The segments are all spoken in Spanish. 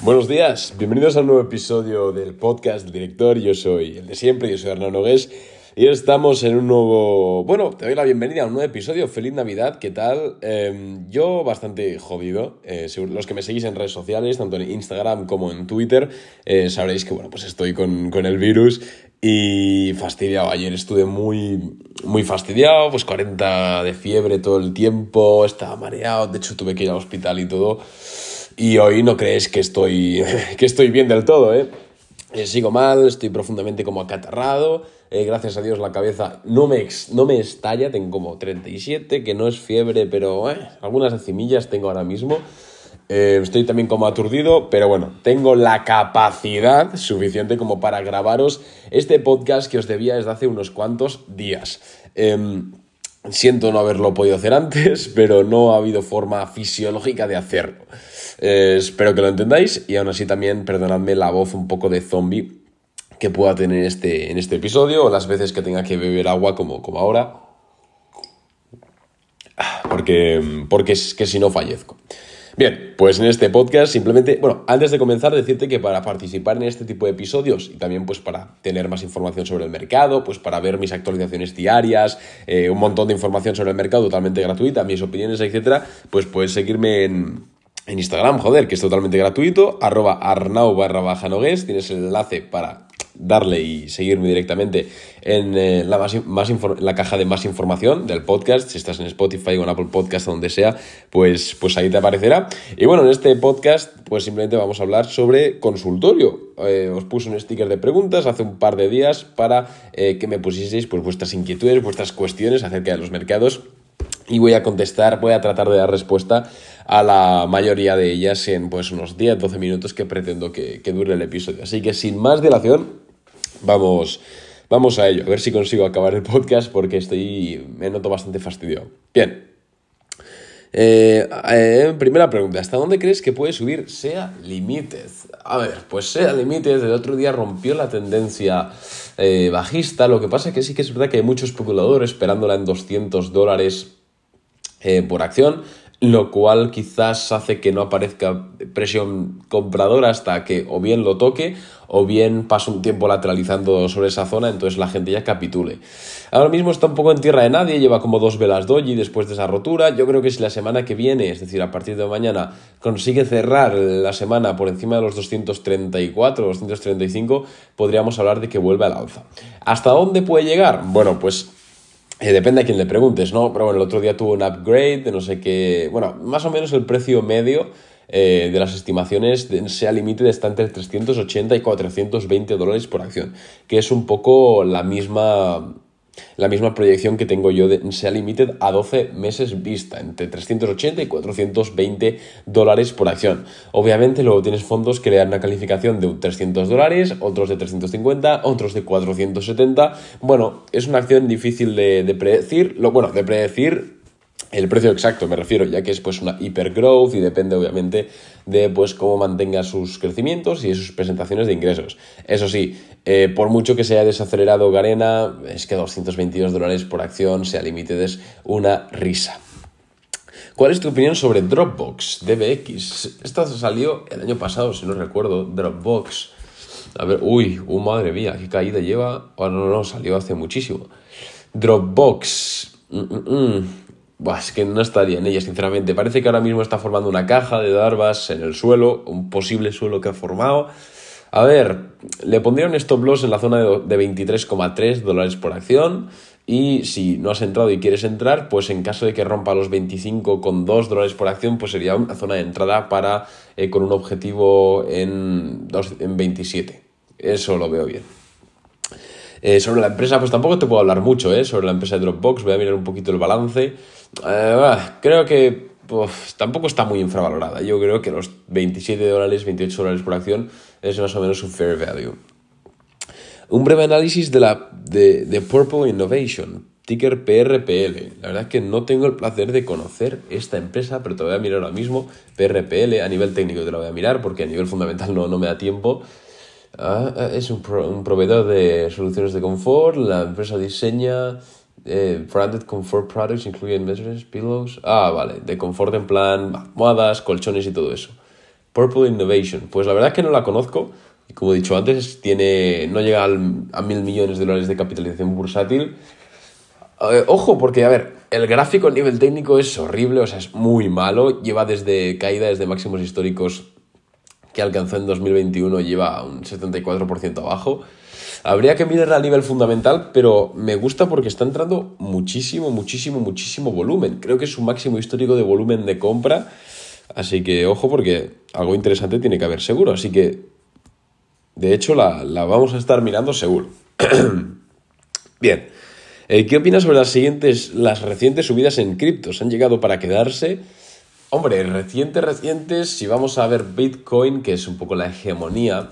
Buenos días, bienvenidos a un nuevo episodio del podcast del director. Yo soy el de siempre, yo soy Hernán Nogués y estamos en un nuevo. Bueno, te doy la bienvenida a un nuevo episodio. Feliz Navidad, ¿qué tal? Em, yo bastante jodido. Eh, los que me seguís en redes sociales, tanto en Instagram como en Twitter, eh, sabréis que bueno, pues estoy con, con el virus y fastidiado. Ayer estuve muy, muy fastidiado, pues 40 de fiebre todo el tiempo, estaba mareado, de hecho tuve que ir al hospital y todo. Y hoy no crees que estoy, que estoy bien del todo, ¿eh? ¿eh? sigo mal, estoy profundamente como acatarrado. Eh, gracias a Dios la cabeza no me, no me estalla, tengo como 37, que no es fiebre, pero eh, algunas decimillas tengo ahora mismo. estoy también como aturdido, pero bueno, tengo la capacidad suficiente como para grabaros este podcast que os debía desde hace unos cuantos días. Em, siento no haberlo podido hacer antes, pero no ha habido forma fisiológica de hacerlo. Eh, espero que lo entendáis y aún así también perdonadme la voz un poco de zombie que pueda tener este, en este episodio o las veces que tenga que beber agua como, como ahora. Porque, porque es que si no fallezco. Bien, pues en este podcast simplemente, bueno, antes de comenzar decirte que para participar en este tipo de episodios y también pues para tener más información sobre el mercado, pues para ver mis actualizaciones diarias, eh, un montón de información sobre el mercado totalmente gratuita, mis opiniones, etcétera, pues puedes seguirme en, en Instagram, joder, que es totalmente gratuito, arroba arnau barra baja nogues, tienes el enlace para darle y seguirme directamente en eh, la, más, la caja de más información del podcast, si estás en Spotify o en Apple Podcast o donde sea, pues, pues ahí te aparecerá. Y bueno, en este podcast pues simplemente vamos a hablar sobre consultorio. Eh, os puse un sticker de preguntas hace un par de días para eh, que me pusieseis pues, vuestras inquietudes, vuestras cuestiones acerca de los mercados y voy a contestar, voy a tratar de dar respuesta a la mayoría de ellas en pues unos 10-12 minutos que pretendo que, dure el episodio. Así que sin más dilación, vamos, vamos a ello, a ver si consigo acabar el podcast porque estoy, me noto bastante fastidiado. Bien. Eh, eh, primera pregunta, ¿hasta dónde crees que puede subir SEA Limited? A ver, pues SEA Limited el otro día rompió la tendencia eh, bajista, lo que pasa es que sí que es verdad que hay muchos especuladores esperándola en 200 dólares por acción lo cual quizás hace que no aparezca presión compradora hasta que o bien lo toque o bien pase un tiempo lateralizando sobre esa zona, entonces la gente ya capitule. Ahora mismo está un poco en tierra de nadie, lleva como dos velas doji después de esa rotura. Yo creo que si la semana que viene, es decir, a partir de mañana, consigue cerrar la semana por encima de los 234, 235, podríamos hablar de que vuelve al alza. ¿Hasta dónde puede llegar? Bueno, pues eh, depende a quién le preguntes, ¿no? Pero bueno, el otro día tuvo un upgrade de no sé qué. Bueno, más o menos el precio medio eh, de las estimaciones de SEA Limited está entre 380 y 420 dólares por acción, que es un poco la misma la misma proyección que tengo yo de SEA Limited a 12 meses vista, entre 380 y 420 dólares por acción. Obviamente luego tienes fondos que le dan una calificación de 300 dólares, otros de 350, otros de 470. Bueno, es una acción difícil de, de predecir, lo, bueno, de predecir el precio exacto me refiero, ya que es pues una hipergrowth y depende obviamente de pues cómo mantenga sus crecimientos y sus presentaciones de ingresos. Eso sí, eh, por mucho que se haya desacelerado Garena, es que 222 dólares por acción, sea límite, es una risa. ¿Cuál es tu opinión sobre Dropbox, DBX? Esta salió el año pasado, si no recuerdo, Dropbox. A ver, uy, uh, madre mía, qué caída lleva. Oh, no, no, salió hace muchísimo. Dropbox. Mm, mm, mm es que no estaría en ella, sinceramente. Parece que ahora mismo está formando una caja de darbas en el suelo, un posible suelo que ha formado. A ver, le pondría un stop loss en la zona de 23,3 dólares por acción. Y si no has entrado y quieres entrar, pues en caso de que rompa los 25,2 dólares por acción, pues sería una zona de entrada para eh, con un objetivo en, en 27. Eso lo veo bien. Eh, sobre la empresa, pues tampoco te puedo hablar mucho, ¿eh? Sobre la empresa de Dropbox, voy a mirar un poquito el balance. Eh, creo que tampoco está muy infravalorada. Yo creo que los 27 dólares, 28 dólares por acción es más o menos un fair value. Un breve análisis de, la, de, de Purple Innovation, ticker PRPL. La verdad es que no tengo el placer de conocer esta empresa, pero te voy a mirar ahora mismo. PRPL, a nivel técnico te lo voy a mirar porque a nivel fundamental no, no me da tiempo. Ah, es un, un, proveedor de soluciones de confort. La empresa diseña eh, branded comfort products, incluyendo pillows. Ah, vale, de confort en plan almohadas, colchones y todo eso. Purple Innovation. Pues la verdad es que no la conozco. Y como he dicho antes, tiene, no llega a mil millones de dólares de capitalización bursátil. Eh, ojo, porque, a ver, el gráfico a nivel técnico es horrible, o sea, es muy malo. Lleva desde caída desde máximos históricos que alcanzó en 2021, lleva un 74% abajo. Habría que mirarla a nivel fundamental, pero me gusta porque está entrando muchísimo, muchísimo, muchísimo volumen. Creo que es un máximo histórico de volumen de compra. Así que ojo porque algo interesante tiene que haber seguro. Así que, de hecho, la, vamos a estar mirando seguro. Bien, eh, ¿qué opinas sobre las siguientes, las recientes subidas en criptos? ¿Han llegado para quedarse? Hombre, recientes, recientes, si vamos a ver Bitcoin, que es un poco la hegemonía,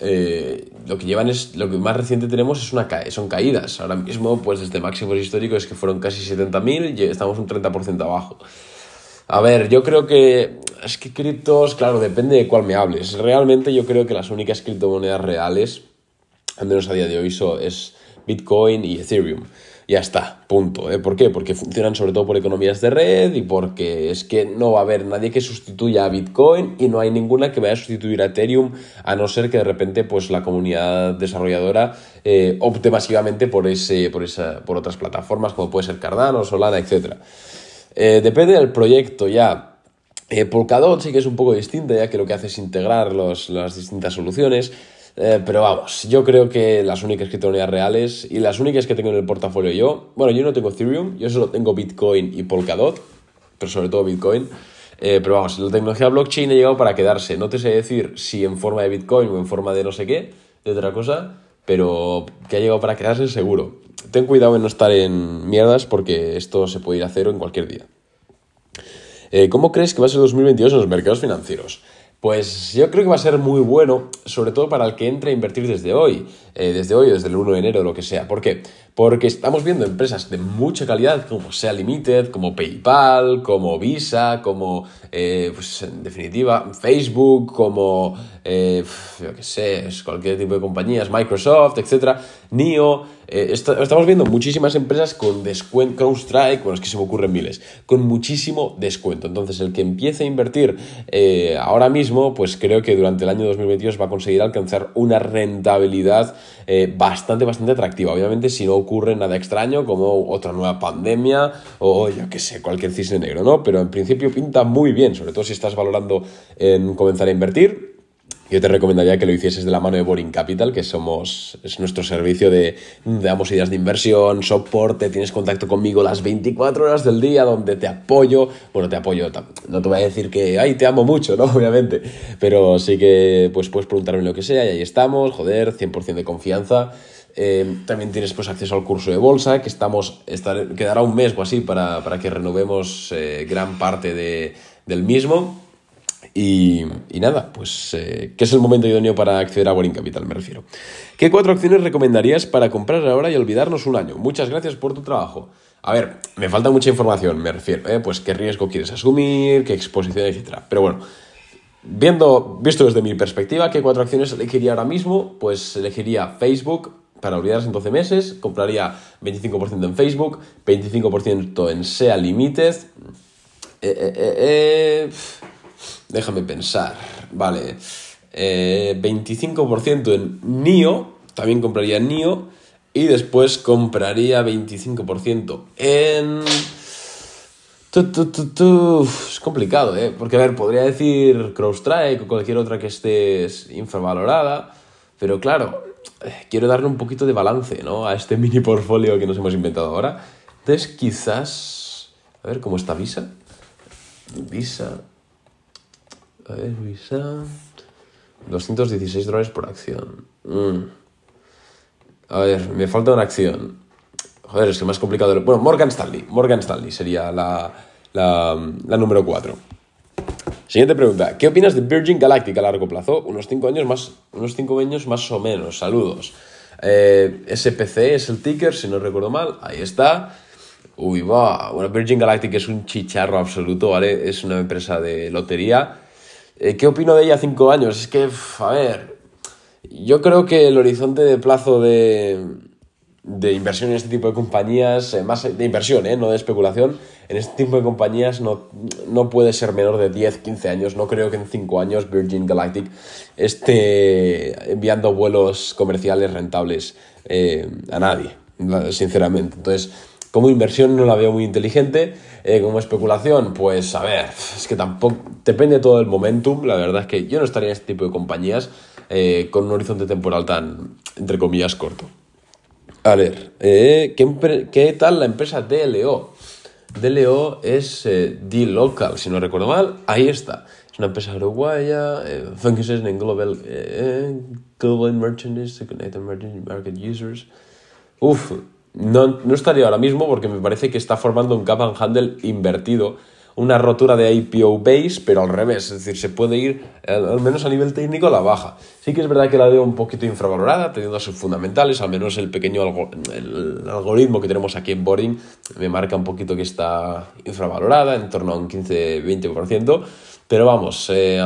eh, lo que llevan es, lo que más reciente tenemos es una son caídas. Ahora mismo, pues desde máximos históricos que fueron casi 70.000 y estamos un 30% abajo. A ver, yo creo que es que criptos, claro, depende de cuál me hables. Realmente yo creo que las únicas criptomonedas reales, al menos a día de hoy, son, es Bitcoin y Ethereum ya está, punto. ¿eh? ¿Por qué? Porque funcionan sobre todo por economías de red y porque es que no va a haber nadie que sustituya a Bitcoin y no hay ninguna que vaya a sustituir a Ethereum a no ser que de repente pues la comunidad desarrolladora eh, opte masivamente por, ese, por, esa, por otras plataformas como puede ser Cardano, Solana, etc. Eh, depende del proyecto ya. Polkadot sí que es un poco distinta ya que lo que hace es integrar los, las distintas soluciones. Eh, pero vamos, yo creo que las únicas criptomonedas reales y las únicas que tengo en el portafolio yo, bueno, yo no tengo Ethereum, yo solo tengo Bitcoin y Polkadot, pero sobre todo Bitcoin. Eh, pero vamos, la tecnología blockchain ha llegado para quedarse. No te sé decir si en forma de Bitcoin o en forma de no sé qué, de otra cosa, pero que ha llegado para quedarse seguro. Ten cuidado en no estar en mierdas porque esto se puede ir a cero en cualquier día. Eh, ¿Cómo crees que va a ser 2022 en los mercados financieros? Pues yo creo que va a ser muy bueno, sobre todo para el que entre a invertir desde hoy, eh, desde hoy o desde el 1 de enero, lo que sea. ¿Por qué? Porque estamos viendo empresas de mucha calidad, como Sea Limited, como PayPal, como Visa, como, eh, pues en definitiva, Facebook, como, eh, yo qué sé, cualquier tipo de compañías, Microsoft, etcétera, NIO. estamos viendo muchísimas empresas con descuento, CrowdStrike, bueno, es que se me ocurren miles, con muchísimo descuento. Entonces, el que empiece a invertir ahora mismo, pues creo que durante el año 2022 va a conseguir alcanzar una rentabilidad eh, bastante, bastante atractiva. Obviamente, si no ocurre nada extraño, como otra nueva pandemia o yo qué sé, cualquier cisne negro, ¿no? Pero en principio pinta muy bien, sobre todo si estás valorando en comenzar a invertir yo te recomendaría que lo hicieses de la mano de Boring Capital, que somos, es nuestro servicio de, damos ideas de inversión, soporte, tienes contacto conmigo las 24 horas del día, donde te apoyo, bueno, te apoyo, no te voy a decir que, ay, te amo mucho, ¿no? Obviamente, pero sí que pues puedes preguntarme lo que sea y ahí estamos, joder, 100% de confianza. Eh, también tienes pues acceso al curso de bolsa, que estamos, estar, quedará un mes o así para, para que renovemos eh, gran parte de, del mismo. Y, nada, pues, eh, ¿qué es el momento idóneo para acceder a Boring Capital? Me refiero. ¿Qué cuatro acciones recomendarías para comprar ahora y olvidarnos un año? Muchas gracias por tu trabajo. A ver, me falta mucha información, me refiero, ¿eh? pues qué riesgo quieres asumir, qué exposición, etc. Pero bueno, viendo, visto desde mi perspectiva, ¿qué cuatro acciones elegiría ahora mismo? Pues elegiría Facebook para olvidarse en 12 meses, compraría 25% en Facebook, 25% en SEA Limited. Eh, eh, eh Déjame pensar. Vale. 25% eh, en NIO. También compraría NIO. Y después compraría 25% en... Es complicado, ¿eh? Porque, a ver, podría decir CrowdStrike o cualquier otra que esté infravalorada. Pero claro, quiero darle un poquito de balance, ¿no? A este mini portfolio que nos hemos inventado ahora. Entonces, quizás... A ver, ¿cómo está Visa? Visa... A ver, Visa. 216 dólares por acción. Mm. A ver, me falta una acción. Joder, es que más complicado. Bueno, Morgan Stanley. Morgan Stanley sería la, la, número 4. Siguiente pregunta. ¿Qué opinas de Virgin Galactic a largo plazo? Unos 5 años más, unos 5 años más o menos. Saludos. Eh, SPC es el ticker, si no recuerdo mal. Ahí está. Uy, va. Bueno, Virgin Galactic es un chicharro absoluto, ¿vale? Es una empresa de lotería eh, ¿Qué opino de ella cinco años? Es que, a ver, yo creo que el horizonte de plazo de, inversión en este tipo de compañías, eh, más de inversión, no de especulación, en este tipo de compañías no, no puede ser menor de 10, 15 años. No creo que en 5 años Virgin Galactic esté enviando vuelos comerciales rentables eh, a nadie, sinceramente. Entonces, como inversión no la veo muy inteligente. Eh, como especulación, pues a ver, es que tampoco depende todo del momentum. La verdad es que yo no estaría en este tipo de compañías eh, con un horizonte temporal tan, entre comillas, corto. A ver, eh, ¿qué, tal la empresa DLO? DLO es D-Local, si no recuerdo mal. Ahí está. Es una empresa uruguaya, funciona en Global, global Merchandise, Connected Market Users. Uf, no, no, estaría ahora mismo porque me parece que está formando un cap and handle invertido, una rotura de IPO base, pero al revés, es decir, se puede ir al menos a nivel técnico a la baja. Sí que es verdad que la veo un poquito infravalorada, teniendo sus fundamentales, al menos el pequeño el algoritmo que tenemos aquí en Boring me marca un poquito que está infravalorada, en torno a un 15-20%, pero vamos, eh,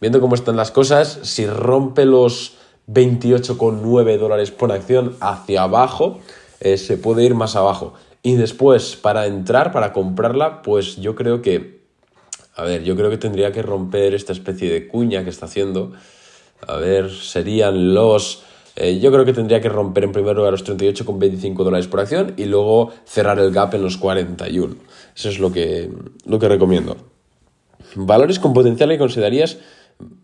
viendo cómo están las cosas, si rompe los 28,9 dólares por acción hacia abajo, eh, se puede ir más abajo. Y después, para entrar, para comprarla, pues yo creo que, a ver, yo creo que tendría que romper esta especie de cuña que está haciendo. A ver, serían los... Eh, yo creo que tendría que romper en primer lugar los 38,25 dólares por acción y luego cerrar el gap en los 41. Eso es lo que, lo que recomiendo. Valores con potencial que considerarías...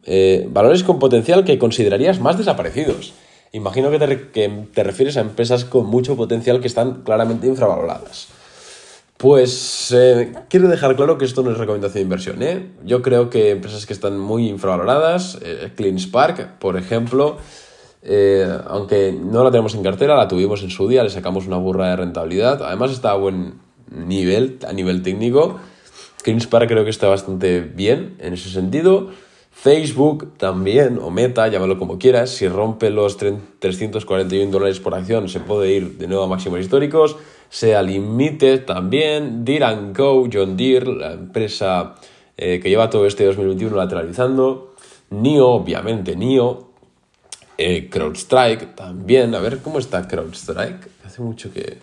Eh, valores con potencial que considerarías más desaparecidos. Imagino que te, refieres a empresas con mucho potencial que están claramente infravaloradas. Pues eh, quiero dejar claro que esto no es recomendación de inversión. ¿eh? Yo creo que empresas que están muy infravaloradas, eh, Clean Spark, por ejemplo, aunque no la tenemos en cartera, la tuvimos en su día, le sacamos una burra de rentabilidad. Además está a buen nivel, a nivel técnico. Clean Spark creo que está bastante bien en ese sentido. Facebook también, o Meta, llámalo como quieras, si rompe los 341 dólares por acción se puede ir de nuevo a máximos históricos. Sea Limited también, Deere Go, John Deere, la empresa eh, que lleva todo este 2021 lateralizando. NIO, obviamente, NIO. Eh, CrowdStrike también. A ver cómo está CrowdStrike. Hace mucho que,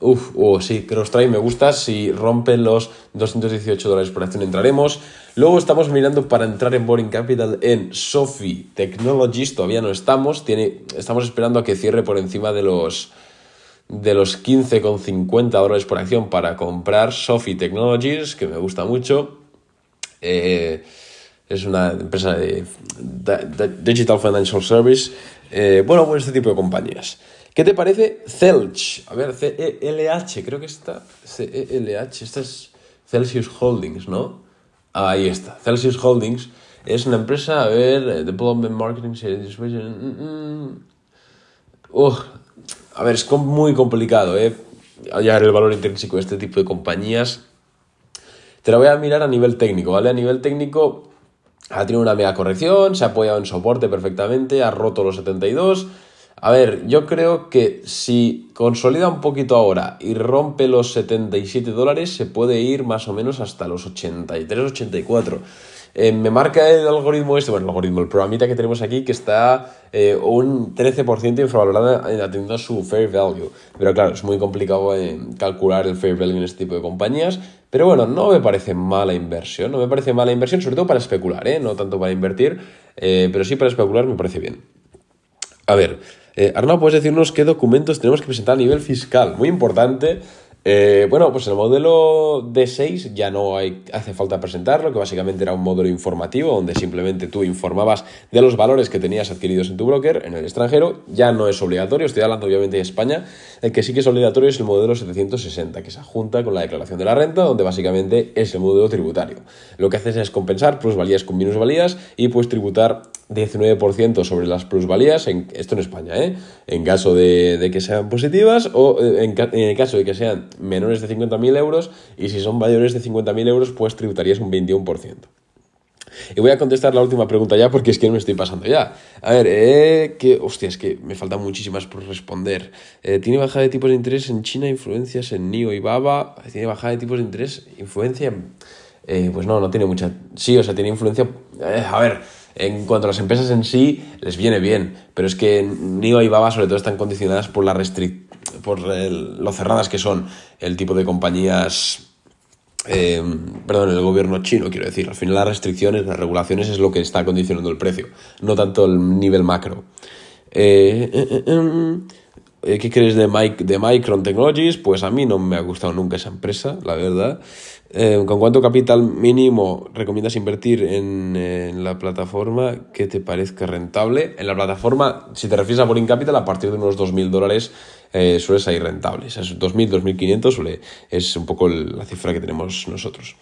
Uf, oh, sí, CrowdStrike me gusta. Si rompen los 218 dólares por acción entraremos. Luego estamos mirando para entrar en Boring Capital en Sophie Technologies. Todavía no estamos. Tiene, estamos esperando a que cierre por encima de los, de los 15,50 dólares por acción para comprar Sophie Technologies, que me gusta mucho. Eh, es una empresa de, Digital Financial Service. Eh, bueno, pues este tipo de compañías. ¿Qué te parece Celch? A ver, C-E-L-H, creo que está. C-E-L-H, esta es Celsius Holdings, ¿no? Ahí está. Celsius Holdings es una empresa, a ver, eh, Development Marketing, mm, mm. a ver, es muy complicado, ¿eh? Hallar el valor intrínseco de este tipo de compañías. Te lo voy a mirar a nivel técnico, ¿vale? A nivel técnico ha tenido una mega corrección, se ha apoyado en soporte perfectamente, ha roto los 72 a ver, yo creo que si consolida un poquito ahora y rompe los 77 dólares, se puede ir más o menos hasta los 83, 84. Eh, me marca el algoritmo este, bueno, el algoritmo, el programita que tenemos aquí, que está eh, un 13% infravalorada atendiendo a su fair value. Pero claro, es muy complicado eh, calcular el fair value en este tipo de compañías. Pero bueno, no me parece mala inversión, no me parece mala inversión, sobre todo para especular, no tanto para invertir, pero sí para especular me parece bien. A ver, eh, ¿puedes decirnos qué documentos tenemos que presentar a nivel fiscal? Muy importante. Eh, bueno, pues el modelo D6 ya no hay, hace falta presentarlo, que básicamente era un modelo informativo donde simplemente tú informabas de los valores que tenías adquiridos en tu broker en el extranjero. Ya no es obligatorio, estoy hablando obviamente de España. El que sí que es obligatorio es el modelo 760, que se junta con la declaración de la renta, donde básicamente es el modelo tributario. Lo que haces es compensar plusvalías con minusvalías y pues tributar 19% sobre las plusvalías, en, esto en España, ¿eh? en caso de, que sean positivas o eh, en, en, el caso de que sean menores de 50.000 euros y si son mayores de 50.000 euros pues tributarías un 21%. Y voy a contestar la última pregunta ya porque es que no me estoy pasando ya. A ver, eh, que, hostia, es que me faltan muchísimas por responder. Eh, ¿Tiene bajada de tipos de interés en China, influencias en NIO y BABA? ¿Tiene bajada de tipos de interés, influencia en... pues no, no tiene mucha... Sí, o sea, tiene influencia... a ver, en cuanto a las empresas en sí, les viene bien, pero es que NIO y Baba sobre todo están condicionadas por la, por lo cerradas que son el tipo de compañías eh, perdón, el gobierno chino, quiero decir. Al final las restricciones, las regulaciones es lo que está condicionando el precio, no tanto el nivel macro. Eh, eh, em, ¿Qué crees de, Mike, de Micron Technologies? Pues a mí no me ha gustado nunca esa empresa, la verdad. ¿Con cuánto capital mínimo recomiendas invertir en, la plataforma que te parezca rentable? En la plataforma, si te refieres a Boring Capital, a partir de unos 2.000 dólares eh, suele salir rentable. es 2.000, 2.500 suele, es un poco la cifra que tenemos nosotros.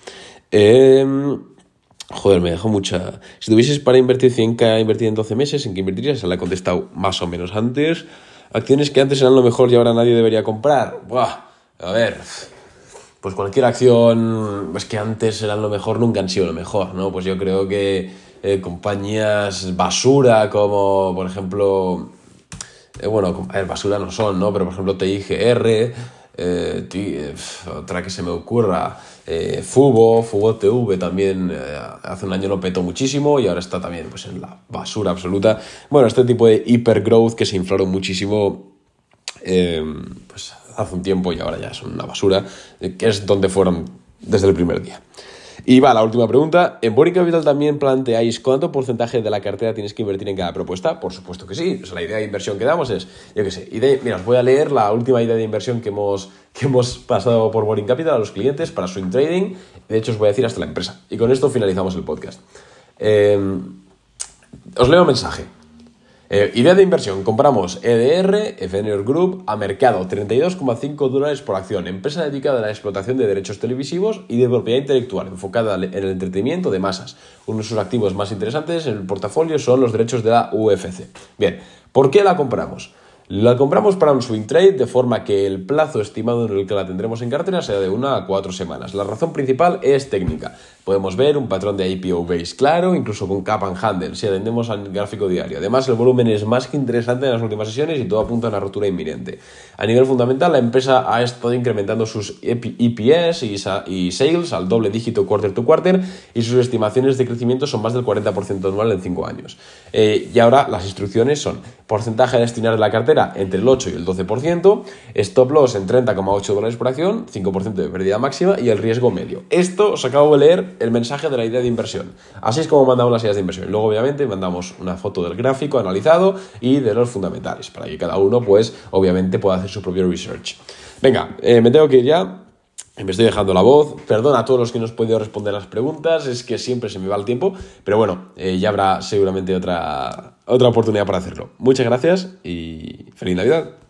Em, joder, me dejó mucha... Si tuvieses para invertir 100k invertir en 12 meses, ¿en qué invertirías? Se la he contestado más o menos antes. Acciones que antes eran lo mejor y ahora nadie debería comprar. Buah, a ver, pues cualquier acción, es que antes eran lo mejor, nunca han sido lo mejor, ¿no? Pues yo creo que eh, compañías basura como, por ejemplo, eh, bueno, a basura no son, ¿no? Pero por ejemplo TIGR, eh, eh, otra que se me ocurra, eh, Fubo, Fubo TV también hace un año lo petó muchísimo y ahora está también pues, en la basura absoluta. Bueno, este tipo de hipergrowth que se inflaron muchísimo pues hace un tiempo y ahora ya son una basura, que es donde fueron desde el primer día. Y va, la última pregunta. ¿En Boring Capital también planteáis cuánto porcentaje de la cartera tienes que invertir en cada propuesta? Por supuesto que sí. la idea de inversión que damos es, yo qué sé, mira, os voy a leer la última idea de inversión que hemos, que hemos pasado por Boring Capital a los clientes para swing trading. De hecho, os voy a decir hasta la empresa. Y con esto finalizamos el podcast. Em, os leo un mensaje. Eh, idea de inversión. Compramos EDR, FNR Group, a mercado, 32,5 dólares por acción. Empresa dedicada a la explotación de derechos televisivos y de propiedad intelectual, enfocada en el entretenimiento de masas. Uno de sus activos más interesantes en el portafolio son los derechos de la UFC. Bien, ¿por qué la compramos? La compramos para un swing trade de forma que el plazo estimado en el que la tendremos en cartera sea de una a cuatro semanas. La razón principal es técnica. Podemos ver un patrón de IPO base claro, incluso con cap and handle, si atendemos al gráfico diario. Además, el volumen es más que interesante en las últimas sesiones y todo apunta a una rotura inminente. A nivel fundamental, la empresa ha estado incrementando sus EPS y sales al doble dígito quarter to quarter y sus estimaciones de crecimiento son más del 40% anual en 5 años. Eh, y ahora las instrucciones son porcentaje a destinar de la cartera entre el 8 y el 12%, stop loss en 30,8 dólares por acción, 5% de pérdida máxima y el riesgo medio. Esto os acabo de leer el mensaje de la idea de inversión. Así es como mandamos las ideas de inversión. Luego, obviamente, mandamos una foto del gráfico analizado y de los fundamentales, para que cada uno, pues, obviamente, pueda hacer su propio research. Venga, eh, me tengo que ir ya. Me estoy dejando la voz. Perdona a todos los que no os podido responder las preguntas. Es que siempre se me va el tiempo. Pero bueno, eh, ya habrá seguramente otra, otra oportunidad para hacerlo. Muchas gracias y feliz Navidad.